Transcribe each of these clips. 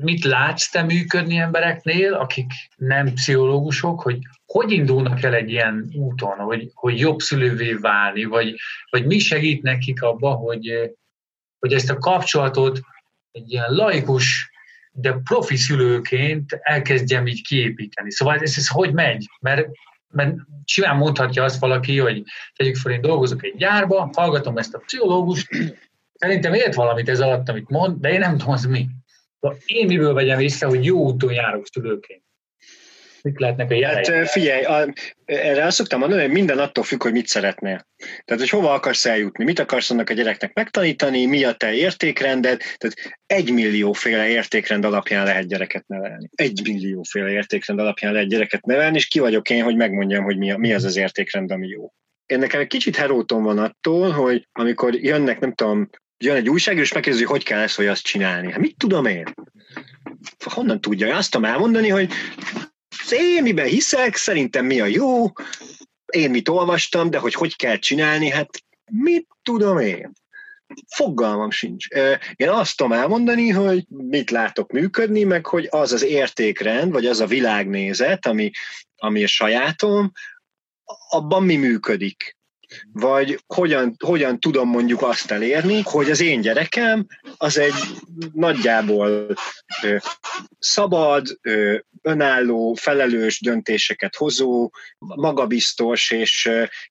mit látsz te működni embereknél, akik nem pszichológusok, hogy hogy indulnak el egy ilyen úton, hogy, hogy jobb szülővé válni, vagy, vagy mi segít nekik abba, hogy, hogy ezt a kapcsolatot egy ilyen laikus, de profi szülőként elkezdjem így kiépíteni. Szóval ez, ez hogy megy? Mert, mert simán mondhatja azt valaki, hogy tegyük fel, én dolgozok egy gyárba, hallgatom ezt a pszichológust, szerintem ért valamit ez alatt, amit mond, de én nem tudom, az mi. Én miből vegyem észre, hogy jó úton járok szülőként? Mik lehetnek a jelei? Hát figyelj, a, erre azt szoktam mondani, hogy minden attól függ, hogy mit szeretnél. Tehát, hogy hova akarsz eljutni, mit akarsz annak a gyereknek megtanítani, mi a te értékrended, tehát egy millióféle értékrend alapján lehet gyereket nevelni. Egy millióféle értékrend alapján lehet gyereket nevelni, és ki vagyok én, hogy megmondjam, hogy mi, a, mi az az értékrend, ami jó. Én nekem egy kicsit heróton van attól, hogy amikor jönnek, nem tudom, jön egy újságíró, és megkérdezi, hogy hogy kell ezt, vagy azt csinálni. Hát mit tudom én? Honnan tudja? Azt tudom elmondani, hogy én miben hiszek, szerintem mi a jó, én mit olvastam, de hogy hogy kell csinálni, hát mit tudom én? Fogalmam sincs. Én azt tudom elmondani, hogy mit látok működni, meg hogy az az értékrend, vagy az a világnézet, ami, ami a sajátom, abban mi működik vagy hogyan, hogyan tudom mondjuk azt elérni, hogy az én gyerekem az egy nagyjából ö, szabad, ö, önálló, felelős döntéseket hozó, magabiztos és,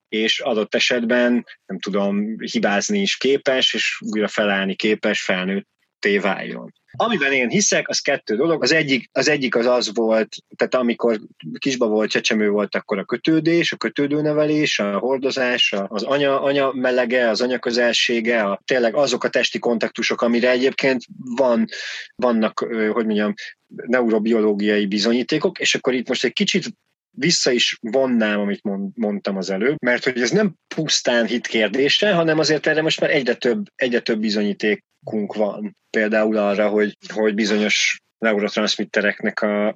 és adott esetben, nem tudom, hibázni is képes, és újra felállni képes felnőtté váljon. Amiben én hiszek, az kettő dolog. Az egyik az, egyik az, az volt, tehát amikor kisba volt, csecsemő volt, akkor a kötődés, a kötődőnevelés, a hordozás, az anya, anya melege, az anya közelsége, a, tényleg azok a testi kontaktusok, amire egyébként van, vannak, hogy mondjam, neurobiológiai bizonyítékok, és akkor itt most egy kicsit vissza is vonnám, amit mondtam az előbb, mert hogy ez nem pusztán hit kérdése, hanem azért erre most már egyre több, egyre több bizonyítékunk van. Például arra, hogy, hogy bizonyos neurotranszmittereknek a,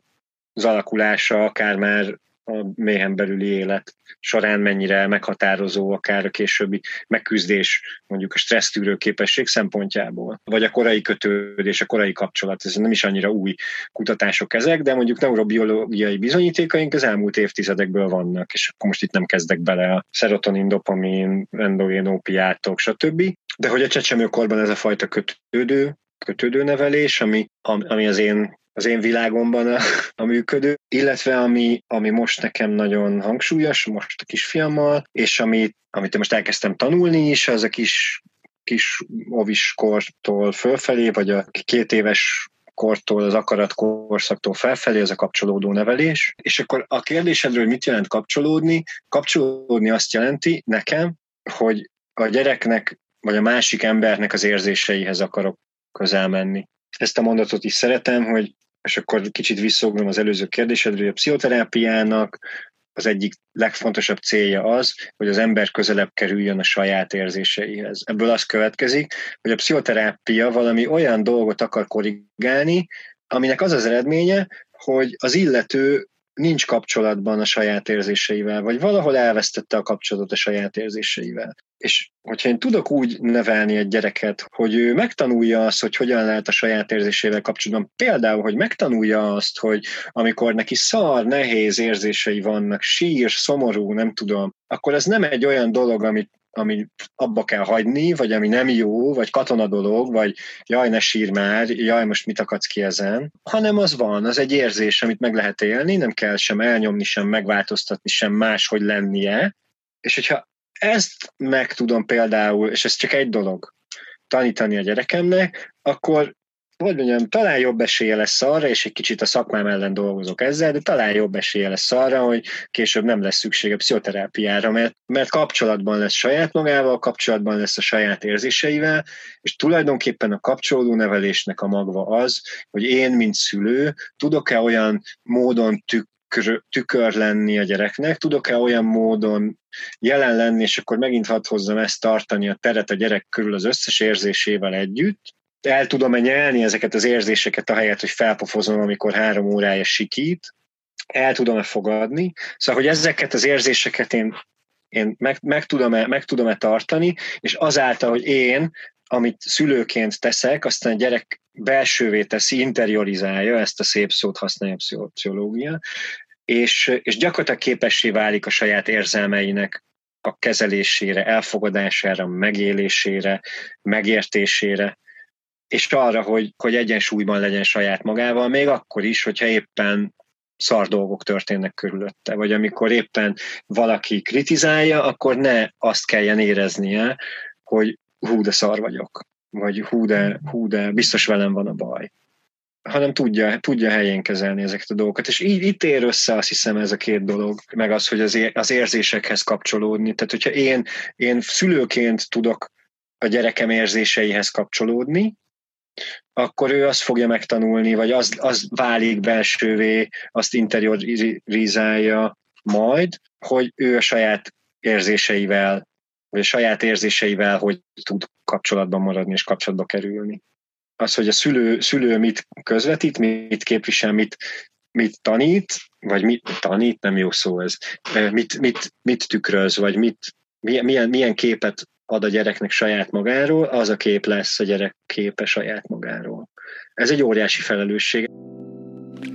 az alakulása akár már a méhen belüli élet során mennyire meghatározó akár a későbbi megküzdés, mondjuk a stressztűrő képesség szempontjából, vagy a korai kötődés, a korai kapcsolat, ez nem is annyira új kutatások ezek, de mondjuk neurobiológiai bizonyítékaink az elmúlt évtizedekből vannak, és akkor most itt nem kezdek bele a szerotonin, dopamin, endogén opiátok, stb. De hogy a csecsemőkorban ez a fajta kötődő, kötődőnevelés, ami, ami az én az én világomban a, a működő, illetve ami, ami most nekem nagyon hangsúlyos, most a kisfiammal, és amit, amit most elkezdtem tanulni is, az a kis, kis ovis kortól fölfelé, vagy a két éves kortól, az akarat korszaktól felfelé, az a kapcsolódó nevelés. És akkor a kérdésedről, hogy mit jelent kapcsolódni, kapcsolódni azt jelenti nekem, hogy a gyereknek, vagy a másik embernek az érzéseihez akarok közel menni. Ezt a mondatot is szeretem, hogy és akkor kicsit visszognom az előző kérdésedre, hogy a pszichoterápiának az egyik legfontosabb célja az, hogy az ember közelebb kerüljön a saját érzéseihez. Ebből az következik, hogy a pszichoterápia valami olyan dolgot akar korrigálni, aminek az az eredménye, hogy az illető nincs kapcsolatban a saját érzéseivel, vagy valahol elvesztette a kapcsolatot a saját érzéseivel. És hogyha én tudok úgy nevelni egy gyereket, hogy ő megtanulja azt, hogy hogyan lehet a saját érzésével kapcsolatban, például, hogy megtanulja azt, hogy amikor neki szar, nehéz érzései vannak, sír, szomorú, nem tudom, akkor ez nem egy olyan dolog, amit ami abba kell hagyni, vagy ami nem jó, vagy katona dolog, vagy jaj, ne sír már, jaj, most mit akadsz ki ezen, hanem az van, az egy érzés, amit meg lehet élni, nem kell sem elnyomni, sem megváltoztatni, sem máshogy lennie, és hogyha ezt meg tudom például, és ez csak egy dolog, tanítani a gyerekemnek, akkor hogy mondjam, talán jobb esélye lesz arra, és egy kicsit a szakmám ellen dolgozok ezzel, de talán jobb esélye lesz arra, hogy később nem lesz szüksége pszichoterápiára, mert, mert kapcsolatban lesz saját magával, kapcsolatban lesz a saját érzéseivel, és tulajdonképpen a kapcsolódó nevelésnek a magva az, hogy én, mint szülő, tudok-e olyan módon tük tükör, tükör lenni a gyereknek, tudok-e olyan módon jelen lenni, és akkor megint hadd hozzam ezt tartani a teret a gyerek körül az összes érzésével együtt, el tudom-e nyelni ezeket az érzéseket a helyet, hogy felpofozom, amikor három órája sikít, el tudom-e fogadni. Szóval, hogy ezeket az érzéseket én, én meg, meg, tudom-e, meg tudom-e tartani, és azáltal, hogy én, amit szülőként teszek, aztán a gyerek belsővé teszi, interiorizálja, ezt a szép szót használja a pszichológia, és, és gyakorlatilag képessé válik a saját érzelmeinek a kezelésére, elfogadására, megélésére, megértésére, és arra, hogy, hogy egyensúlyban legyen saját magával, még akkor is, hogyha éppen szar dolgok történnek körülötte, vagy amikor éppen valaki kritizálja, akkor ne azt kelljen éreznie, hogy hú, de szar vagyok, vagy hú, de, hú, de biztos velem van a baj hanem tudja, tudja helyén kezelni ezeket a dolgokat. És így itt ér össze azt hiszem ez a két dolog, meg az, hogy az, ér, az érzésekhez kapcsolódni. Tehát, hogyha én, én szülőként tudok a gyerekem érzéseihez kapcsolódni, akkor ő azt fogja megtanulni, vagy az, az válik belsővé, azt interiorizálja majd, hogy ő a saját érzéseivel, vagy a saját érzéseivel hogy tud kapcsolatban maradni és kapcsolatba kerülni az, hogy a szülő, szülő mit közvetít, mit képvisel, mit, mit tanít, vagy mit tanít, nem jó szó ez, mit, mit, mit tükröz, vagy mit, milyen, milyen képet ad a gyereknek saját magáról, az a kép lesz a gyerek képe saját magáról. Ez egy óriási felelősség.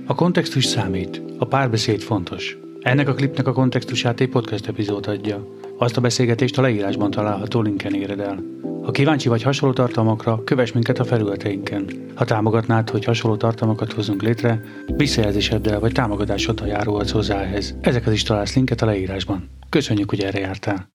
A kontextus számít, a párbeszéd fontos. Ennek a klipnek a kontextusát egy podcast epizód adja. Azt a beszélgetést a leírásban található linken éred el. Ha kíváncsi vagy hasonló tartalmakra, kövess minket a felületeinken. Ha támogatnád, hogy hasonló tartalmakat hozunk létre, visszajelzéseddel vagy támogatásoddal járulhatsz hozzá ehhez. Ezekhez is találsz linket a leírásban. Köszönjük, hogy erre jártál!